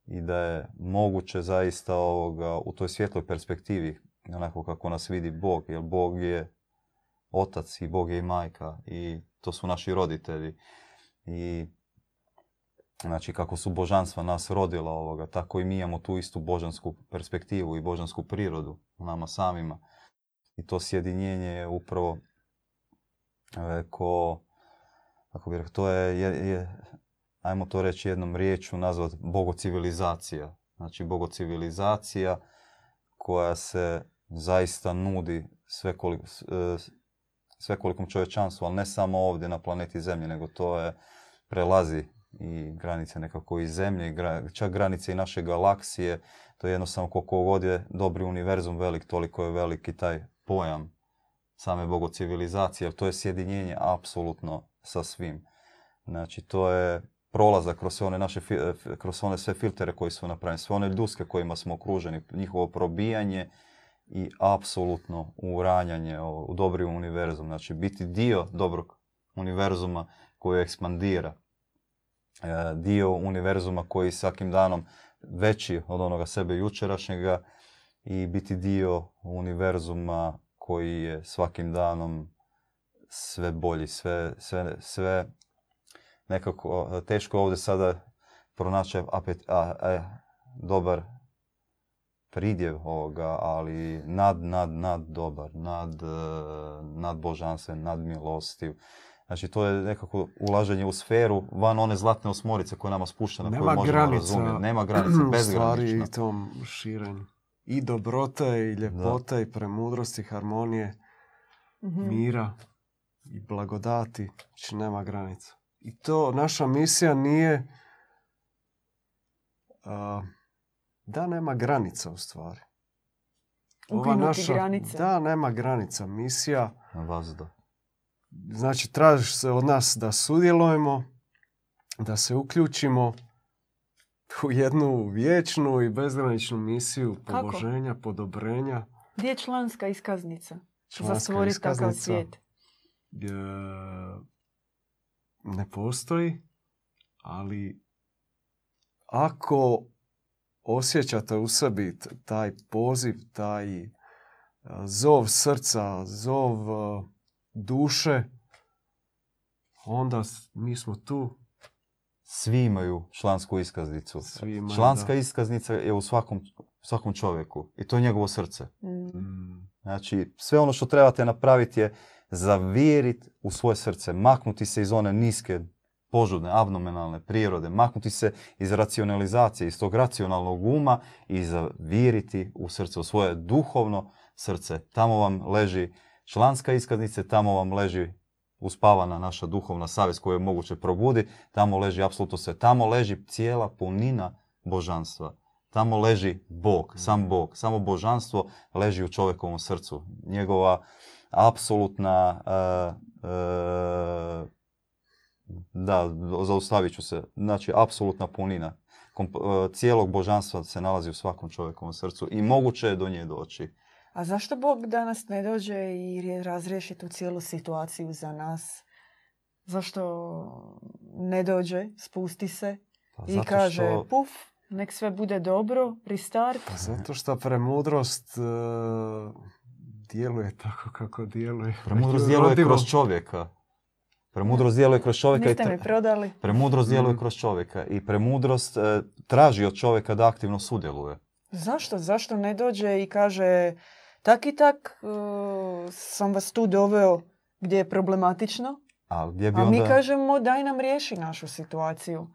i da je moguće zaista ovoga, u toj svjetloj perspektivi, onako kako nas vidi Bog, jer Bog je otac i Bog je i majka i to su naši roditelji. I znači kako su božanstva nas rodila ovoga, tako i mi imamo tu istu božansku perspektivu i božansku prirodu u nama samima. I to sjedinjenje je upravo e, ko, kako bih rekao, to je, je, je, ajmo to reći jednom riječu, nazvat bogocivilizacija. Znači bogocivilizacija koja se zaista nudi sve koliko, e, svekolikom čovječanstvu, ali ne samo ovdje na planeti Zemlji, nego to je prelazi i granice nekako i Zemlje, čak granice i naše galaksije. To je jednostavno koliko god je dobri univerzum velik, toliko je veliki taj pojam same bogocivilizacije, jer to je sjedinjenje apsolutno sa svim. Znači, to je prolazak kroz sve one naše, kroz one sve filtere koji su napravljeni, sve one ljuske kojima smo okruženi, njihovo probijanje i apsolutno uranjanje u dobri univerzum. Znači, biti dio dobrog univerzuma koji ekspandira. E, dio univerzuma koji svakim danom veći od onoga sebe jučerašnjega i biti dio univerzuma koji je svakim danom sve bolji, sve, sve, sve nekako teško ovdje sada pronaći apet, a, a, dobar pridjev ovoga, ali nad, nad, nad dobar, nad, e, nad božanstven, nad milostiv. Znači to je nekako ulaženje u sferu van one zlatne osmorice koja nama spuštena, koju možemo granica, razumjeti. Nema granice, bezgranična. i tom širenju. I dobrote, i ljepote, i premudrosti, harmonije, mm mira i blagodati. Znači nema granica. I to, naša misija nije... Da, nema granica u stvari. Ova naša, granice. Da, nema granica. Misija... Vazda. Znači, traži se od nas da sudjelujemo, da se uključimo u jednu vječnu i bezgraničnu misiju poboženja, podobrenja. Gdje je članska iskaznica? Članska za stvoriti takav svijet? ne postoji, ali ako osjećate u sebi taj poziv, taj e, zov srca, zov e, duše, onda mi smo tu. Svi imaju člansku iskaznicu. Članska iskaznica je u svakom, svakom čovjeku i to je njegovo srce. Mm. mm. Znači, sve ono što trebate napraviti je zavjeriti u svoje srce, maknuti se iz one niske požudne, abdominalne prirode, maknuti se iz racionalizacije, iz tog racionalnog uma i zaviriti u srce, u svoje duhovno srce. Tamo vam leži članska iskaznica, tamo vam leži uspavana naša duhovna savjest koju je moguće probudi, tamo leži apsolutno sve. Tamo leži cijela punina božanstva. Tamo leži Bog, sam Bog, samo božanstvo leži u čovjekovom srcu. Njegova apsolutna uh, uh, da, zaustavit ću se. Znači, apsolutna punina e, cijelog božanstva se nalazi u svakom čovjekovom srcu i moguće je do nje doći. A zašto Bog danas ne dođe i razriješi tu cijelu situaciju za nas? Zašto ne dođe, spusti se pa i kaže puf, nek sve bude dobro, restart? Pa zato što premudrost uh, djeluje tako kako djeluje. Premudrost djeluje kroz čovjeka. Premudrost djeluje kroz čovjeka. Niste mi prodali. Premudrost djeluje mm. kroz čovjeka i premudrost e, traži od čovjeka da aktivno sudjeluje. Zašto? Zašto ne dođe i kaže tak i tak e, sam vas tu doveo gdje je problematično, a, gdje bi a onda... mi kažemo daj nam riješi našu situaciju.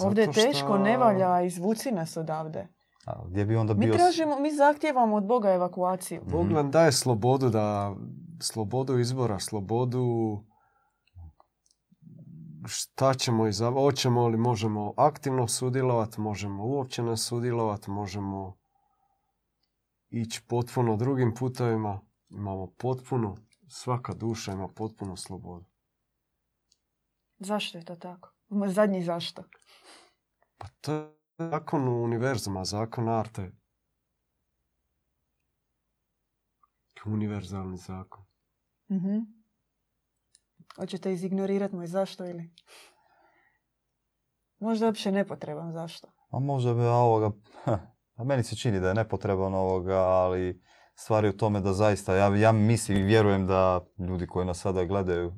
Ovdje je teško, ne valja, izvuci nas odavde. A, gdje bi onda bio... Mi tražimo, mi zahtijevamo od Boga evakuaciju. Bog nam daje slobodu da, slobodu izbora, slobodu šta ćemo izabrati, hoćemo li možemo aktivno sudjelovati, možemo uopće ne sudjelovati, možemo ići potpuno drugim putovima, imamo potpuno, svaka duša ima potpunu slobodu. Zašto je to tako? Zadnji zašto? Pa to je zakon univerzuma, zakon arte. Univerzalni zakon. mm Hoćete izignorirati moj zašto ili? Možda uopće nepotreban zašto. A možda bi ovoga, [laughs] a meni se čini da je nepotreban ovoga, ali stvar je u tome da zaista, ja, ja mislim i vjerujem da ljudi koji nas sada gledaju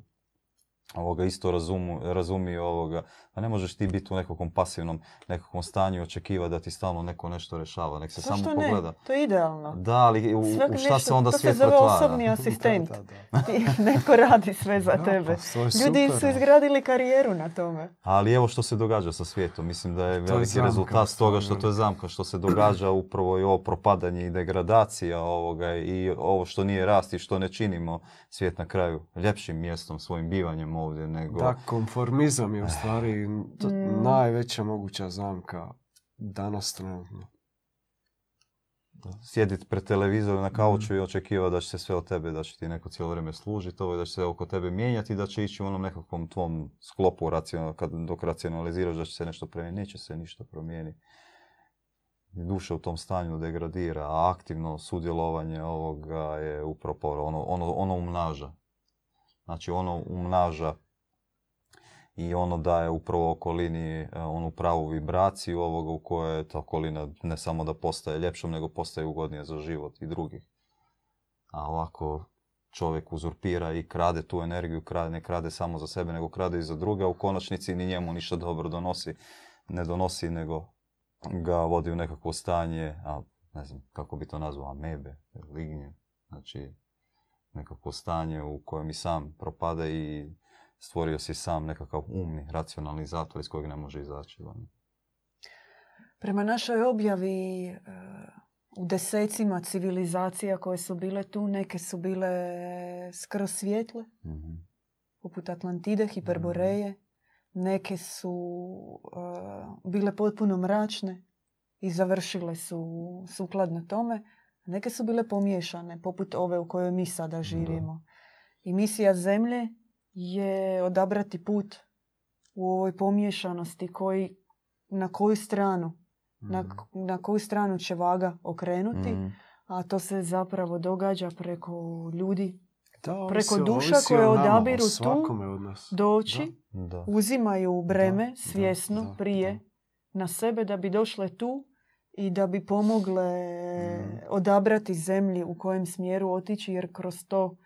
ovoga isto razumu, razumiju ovoga. Pa ne možeš ti biti u nekakvom pasivnom nekakvom stanju i očekivati da ti stalno neko nešto rešava. Nek se Zašto samo ne? pogleda. To je idealno. Da, ali u, u šta nešto- se onda to svijet se zove pretvara? osobni [laughs] asistent. Da, da, da. Ti, neko radi sve za Da, tebe. pa to je Ljudi super, su izgradili karijeru na tome. Ali evo što se događa sa svijetom. Mislim da je To je veliki zamka, rezultat toga što to je zamka, što se događa [clears throat] upravo i ovo propadanje i degradacija ovoga i ovo što nije rast i što ne činimo svijet na kraju ljepšim mjestom svojim bivanjem ovdje nego... Da, konformizam je u stvari to- Mm. najveća moguća zamka danas trenutno. sjediti pred televizorom na kauču i očekivati da će se sve od tebe, da će ti neko cijelo vrijeme služiti, ovo, da će se oko tebe mijenjati i da će ići u onom nekakvom tvom sklopu racional, kad, dok racionaliziraš da će se nešto promijeniti. Neće se ništa promijeniti. Duša u tom stanju degradira, a aktivno sudjelovanje ovoga je upravo ono, ono, ono umnaža. Znači ono umnaža i ono daje upravo okolini e, onu pravu vibraciju ovoga u kojoj ta okolina ne samo da postaje ljepšom, nego postaje ugodnija za život i drugih. A ovako čovjek uzurpira i krade tu energiju, krade, ne krade samo za sebe, nego krade i za druge, a u konačnici ni njemu ništa dobro donosi, ne donosi, nego ga vodi u nekakvo stanje, a ne znam kako bi to nazvao, amebe, lignje, znači nekakvo stanje u kojem i sam propada i stvorio si sam nekakav umni, racionalni zatvor iz kojeg ne može izaći. van. Prema našoj objavi e, u desecima civilizacija koje su bile tu, neke su bile skroz svijetle, Mhm. poput Atlantide, Hiperboreje. Neke su e, bile potpuno mračne i završile su sukladno tome. Neke su bile pomiješane, poput ove u kojoj mi sada živimo. I misija zemlje je odabrati put u ovoj pomiješanosti koji, na koju stranu, na, Mhm. na koju stranu će vaga okrenuti, Mhm. a to se zapravo događa preko ljudi Da, Preko ovisi o- duša koje nama, odabiru tu od nas. doći, Da. uzimaju breme da, svjesno da, prije da. na sebe da bi došle tu i da bi pomogle Mm. odabrati zemlji u kojem smjeru otići jer kroz to,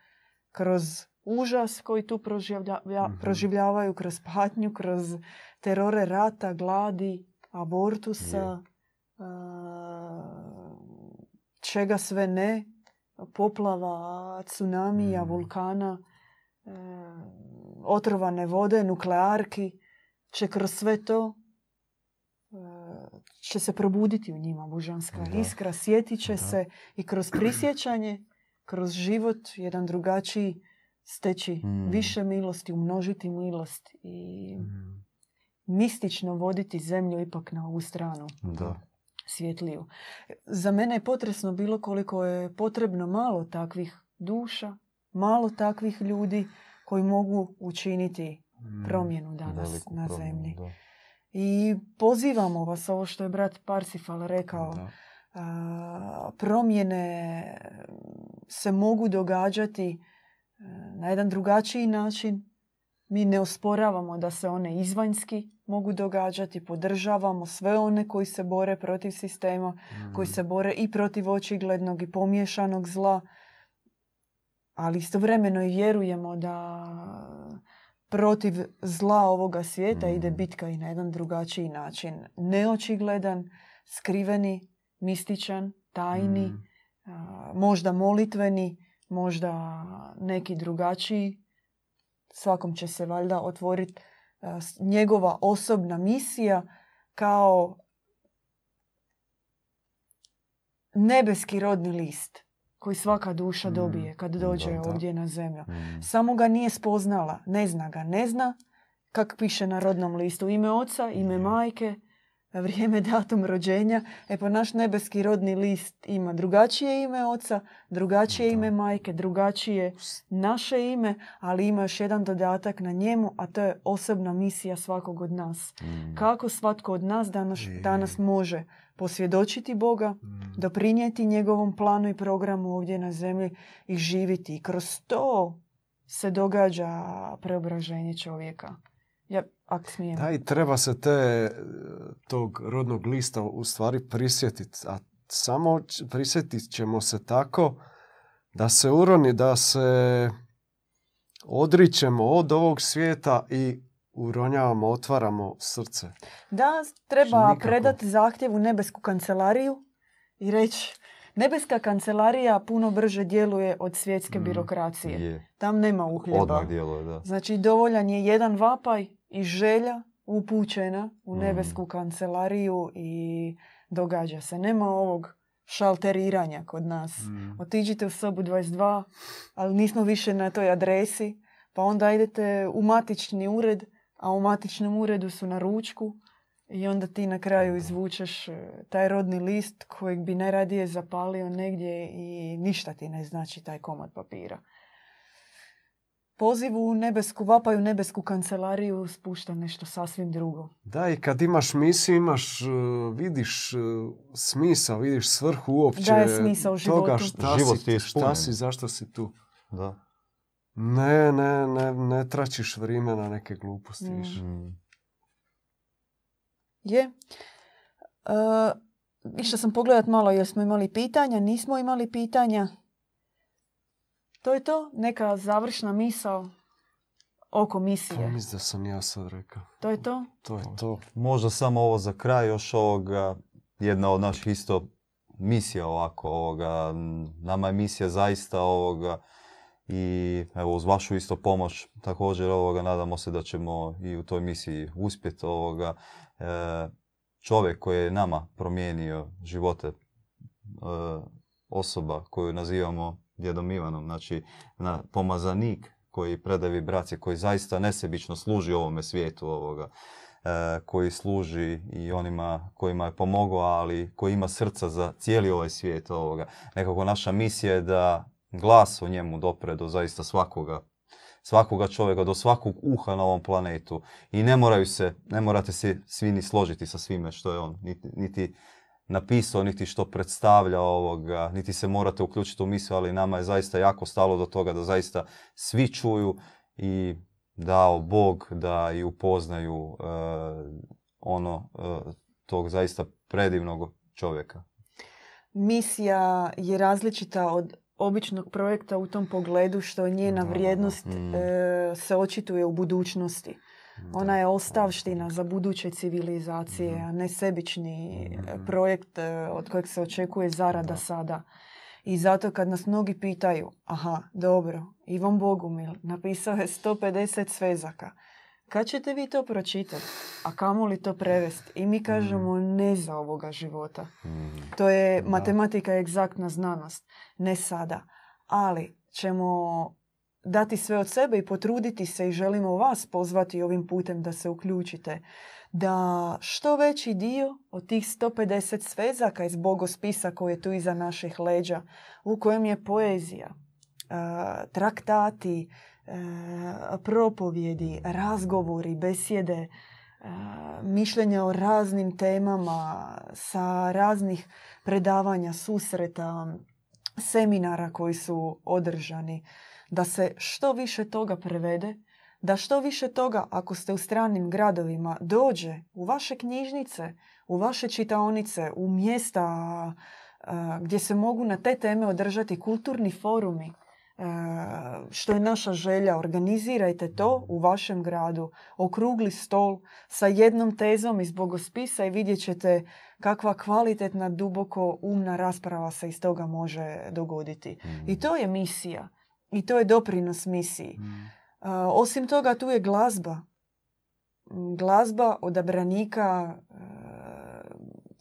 kroz užas koji tu proživlja- Mhm. proživljavaju, kroz patnju, kroz terore rata, gladi, abortusa, a, čega sve ne, poplava, tsunamija, Mhm. vulkana, e, otrovane vode, nuklearki, će kroz sve to će se probuditi u njima božanska Da. iskra, sjetit će Da. se i kroz prisjećanje, kroz život jedan drugačiji steći Mm. više milosti, umnožiti milost i Mhm. mistično voditi zemlju ipak na ovu stranu Da. svjetliju. Za mene je potresno bilo koliko je potrebno malo takvih duša, malo takvih ljudi koji mogu učiniti Mhm. promjenu danas Veliku na promjenu, zemlji. da. I pozivamo vas, ovo što je brat Parsifal rekao, Da. a, promjene se mogu događati e, na jedan drugačiji način. Mi ne osporavamo da se one izvanjski mogu događati, podržavamo sve one koji se bore protiv sistema, koji Mhm. se bore i protiv očiglednog i pomiješanog zla, ali istovremeno i vjerujemo da protiv zla ovoga svijeta ide Mm. bitka i na jedan drugačiji način. Neočigledan, skriveni, mističan, tajni, a, možda molitveni, možda neki drugačiji. Svakom će se valjda otvoriti njegova osobna misija kao nebeski rodni list koji svaka duša Mm, dobije kad dođe da, da. ovdje na zemlju. Mhm. Samo ga nije spoznala, ne zna ga, ne zna kak piše na rodnom listu. Ime oca, ime majke, vrijeme, datum rođenja. E pa naš nebeski rodni list ima drugačije ime oca, drugačije Da. ime majke, drugačije naše ime, ali ima još jedan dodatak na njemu, a to je osobna misija svakog od nas. Mhm. Kako svatko od nas danas, danas može posvjedočiti Boga, Mhm. doprinijeti njegovom planu i programu ovdje na zemlji i živiti. I kroz to se događa preobraženje čovjeka. Ja, ako smijem. Da, i treba se te, tog rodnog lista u stvari prisjetiti. A samo prisjetit ćemo se tako da se uroni, da se odričemo od ovog svijeta i uronjavamo, otvaramo srce. Da, treba Nikako. predati zahtjev u nebesku kancelariju i reći nebeska kancelarija puno brže djeluje od svjetske Mm, birokracije. Je. Tam nema uhljeba. Odmah djeluje, da. Znači, dovoljan je jedan vapaj i želja upućena u Mm. nebesku kancelariju i događa se. Nema ovog šalteriranja kod nas. Otiđite u sobu 22, ali nismo više na toj adresi, pa onda idete u matični ured, a u matičnom uredu su na ručku i onda ti na kraju izvučeš e, taj rodni list kojeg bi najradije zapalio negdje i ništa ti ne znači taj komad papira. Poziv u nebesku, vapaju nebesku kancelariju spušta nešto sasvim drugo. Da, i kad imaš misiju, imaš, uh, vidiš uh, smisao, vidiš svrhu uopće Da je smisao u toga šta, Život si, šta si, zašto si tu. da. Ne, ne, ne, ne tračiš vrijeme na neke gluposti Mm. više. Mm. Je. E, išla sam pogledat malo jer smo imali pitanja, nismo imali pitanja. To je to, neka završna misao oko Pa misije. mislim da sam ja sad rekao. To je to? To je to. Možda samo ovo za kraj još ovoga, jedna od naših isto misija ovako ovoga, nama je misija zaista ovoga i evo uz vašu isto pomoć također ovoga nadamo se da ćemo i u toj misiji uspjeti ovoga. E, čovjek koji je nama promijenio živote, e, osoba koju nazivamo djedom Ivanom, znači na, pomazanik koji predaje vibracije, koji zaista nesebično služi ovome svijetu ovoga e, koji služi i onima kojima je pomogao, ali koji ima srca za cijeli ovaj svijet ovoga. Nekako naša misija je da glas o njemu dopre do zaista svakoga svakoga čovjeka, do svakog uha na ovom planetu. I ne moraju se, ne morate se svi ni složiti sa svime što je on niti, niti napisao, niti što predstavlja ovoga, niti se morate uključiti u misiju, ali nama je zaista jako stalo do toga da zaista svi čuju i dao Bog da i upoznaju e, ono e, tog zaista predivnog čovjeka. Misija je različita od običnog projekta u tom pogledu što njena vrijednost mm. e, se očituje u budućnosti. Ona je ostavština za buduće civilizacije, a ne sebični Mhm. projekt e, od kojeg se očekuje zarada Da. sada. I zato kad nas mnogi pitaju, aha, dobro, Ivan Bogumil napisao je 150 svezaka, kad ćete vi to pročitati? A kamo li to prevesti? I mi kažemo ne za ovoga života. Mm. To je matematika je egzaktna znanost, ne sada. Ali ćemo dati sve od sebe i potruditi se i želimo vas pozvati ovim putem da se uključite. Da što veći dio od tih 150 svezaka iz bogospisa koji je tu iza naših leđa, u kojem je poezija, traktati, propovjedi, razgovori, besjede, a, mišljenja o raznim temama, sa raznih predavanja, susreta, seminara koji su održani, da se što više toga prevede, da što više toga, ako ste u stranim gradovima, dođe u vaše knjižnice, u vaše čitaonice, u mjesta a, gdje se mogu na te teme održati kulturni forumi, što je naša želja. Organizirajte to u vašem gradu, okrugli stol sa jednom tezom iz bogospisa i vidjet ćete kakva kvalitetna, duboko umna rasprava se iz toga može dogoditi. Mm. I to je misija. I to je doprinos misiji. Mm. Osim toga, tu je glazba. M, Glazba odabranika, e,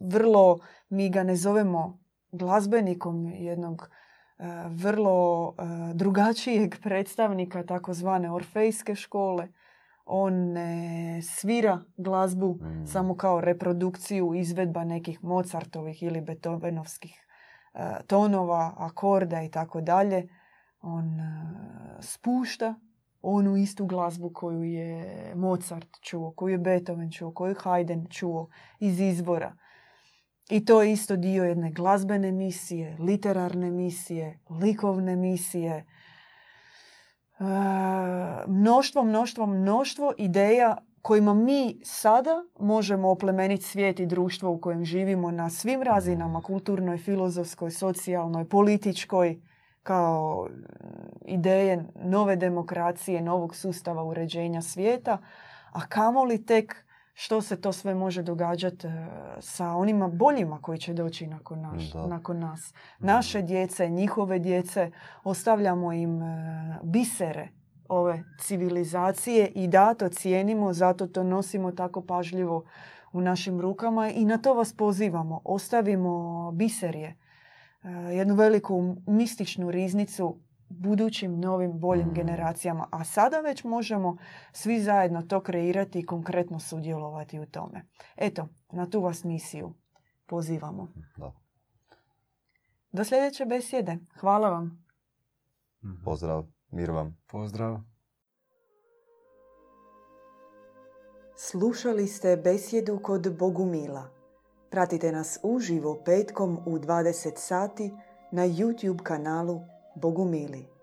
vrlo, mi ga ne zovemo glazbenikom, jednog vrlo e, drugačijeg predstavnika takozvane orfejske škole. On ne svira glazbu Mm. samo kao reprodukciju izvedba nekih Mozartovih ili Beethovenovskih e, tonova, akorda i tako dalje. On e, spušta onu istu glazbu koju je Mozart čuo, koju je Beethoven čuo, koju je Haydn čuo iz izvora. I to je isto dio jedne glazbene misije, literarne misije, likovne misije. E, mnoštvo, mnoštvo, mnoštvo ideja kojima mi sada možemo oplemeniti svijet i društvo u kojem živimo na svim razinama, kulturnoj, filozofskoj, socijalnoj, političkoj, kao ideje nove demokracije, novog sustava uređenja svijeta, a kamoli tek što se to sve može događati e, sa onima boljima koji će doći nakon, naš, nakon nas. Naše djece, njihove djece, ostavljamo im e, bisere ove civilizacije i da to cijenimo, zato to nosimo tako pažljivo u našim rukama i na to vas pozivamo. Ostavimo biserje, e, jednu veliku mističnu riznicu budućim novim boljim mm. generacijama. A sada već možemo svi zajedno to kreirati i konkretno sudjelovati u tome. Eto, na tu vas misiju pozivamo. Da. Do sljedeće besjede. Hvala vam. Mhm. Pozdrav. Mir vam. Pozdrav. Slušali ste besjedu kod Bogumila. Pratite nas uživo petkom u 20 sati na YouTube kanalu Bogumili.